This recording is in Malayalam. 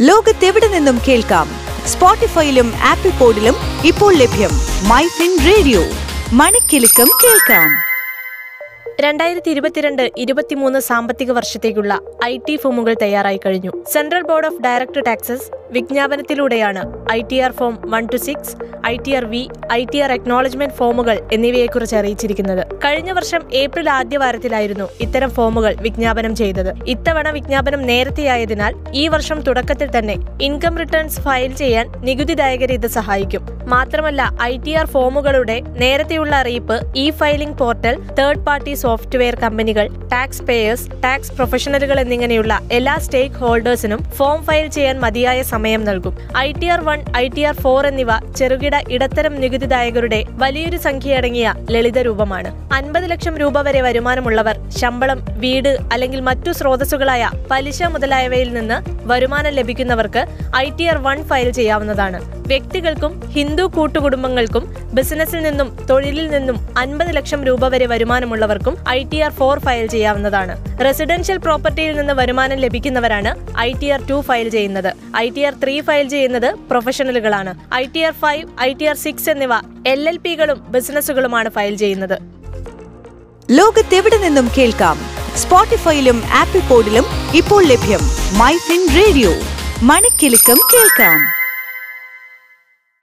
ലോകത്തെവിടെ നിന്നും കേൾക്കാം? സ്പോട്ടിഫൈയിലും ആപ്പിൾ പോഡിലും ഇപ്പോൾ ലഭ്യം മൈ ഫിൻ റേഡിയോ. മണിക്കെലക്കം കേൾക്കാം. രണ്ടായിരത്തി ഇരുപത്തിരണ്ട് ഇരുപത്തിമൂന്ന് സാമ്പത്തിക വർഷത്തേക്കുള്ള ഐ ടി ഫോമുകൾ തയ്യാറായി കഴിഞ്ഞു. Central board of director taxes വിജ്ഞാപനത്തിലൂടെയാണ് I T R form one two six I T R V I T R acknowledgement ഫോമുകൾ എന്നിവയെക്കുറിച്ച് അറിയിച്ചിരിക്കുന്നത്. കഴിഞ്ഞ വർഷം ഏപ്രിൽ ആദ്യ വാരത്തിലായിരുന്നു ഇത്തരം ഫോമുകൾ വിജ്ഞാപനം ചെയ്തത്. ഇത്തവണ വിജ്ഞാപനം നേരത്തെയായതിനാൽ ഈ വർഷം തുടക്കത്തിൽ തന്നെ ഇൻകം റിട്ടേൺസ് ഫയൽ ചെയ്യാൻ നികുതിദായകരെ ഇത് സഹായിക്കും. മാത്രമല്ല ഐ ടി ആർ ഫോമുകളുടെ നേരത്തെയുള്ള അറിയിപ്പ് e filing portal third party software കമ്പനികൾ ടാക്സ് പേയേഴ്സ് ടാക്സ് പ്രൊഫഷണലുകൾ എന്നിങ്ങനെയുള്ള എല്ലാ സ്റ്റേക്ക് ഹോൾഡേഴ്സിനും ഫോം ഫയൽ ചെയ്യാൻ മതിയായ സമയം നൽകും. I T R one I T R four എന്നിവ ചെറുകിട ഇടത്തരം നികുതിദായകരുടെ വലിയൊരു സംഖ്യയടങ്ങിയ ലളിത രൂപമാണ് അൻപത് ലക്ഷം രൂപ വരെ വരുമാനമുള്ളവർ ശമ്പളം വീട് അല്ലെങ്കിൽ മറ്റു സ്രോതസ്സുകളായ പലിശ മുതലായവയിൽ നിന്ന് വരുമാനം ലഭിക്കുന്നവർക്ക് I T R one file ചെയ്യാവുന്നതാണ്. വ്യക്തികൾക്കും ഹിന്ദു കൂട്ടുകുടുംബങ്ങൾക്കും ബിസിനസ്സിൽ നിന്നും തൊഴിലിൽ നിന്നും അൻപത് ലക്ഷം രൂപ വരെ വരുമാനമുള്ളവർക്കും I T R four file ചെയ്യാവുന്നതാണ്. റെസിഡൻഷ്യൽ പ്രോപ്പർട്ടിയിൽ നിന്ന് വരുമാനം ലഭിക്കുന്നവരാണ് I T R two file ചെയ്യുന്നത്. I T R three file ചെയ്യുന്നത് പ്രൊഫഷണലുകളാണ്. I T R five I T R six എന്നിവ എൽ എൽ പികളും ബിസിനസ്സുകളുമാണ് ഫയൽ ചെയ്യുന്നത്. ലോകത്തെവിടെ നിന്നും കേൾക്കാം? സ്പോട്ടിഫൈയിലും ആപ്പിൾ പോഡിലും ഇപ്പോൾ ലഭ്യം മൈ ഫിൻ റേഡിയോ. മണിക്കെലക്കം കേൾക്കാം.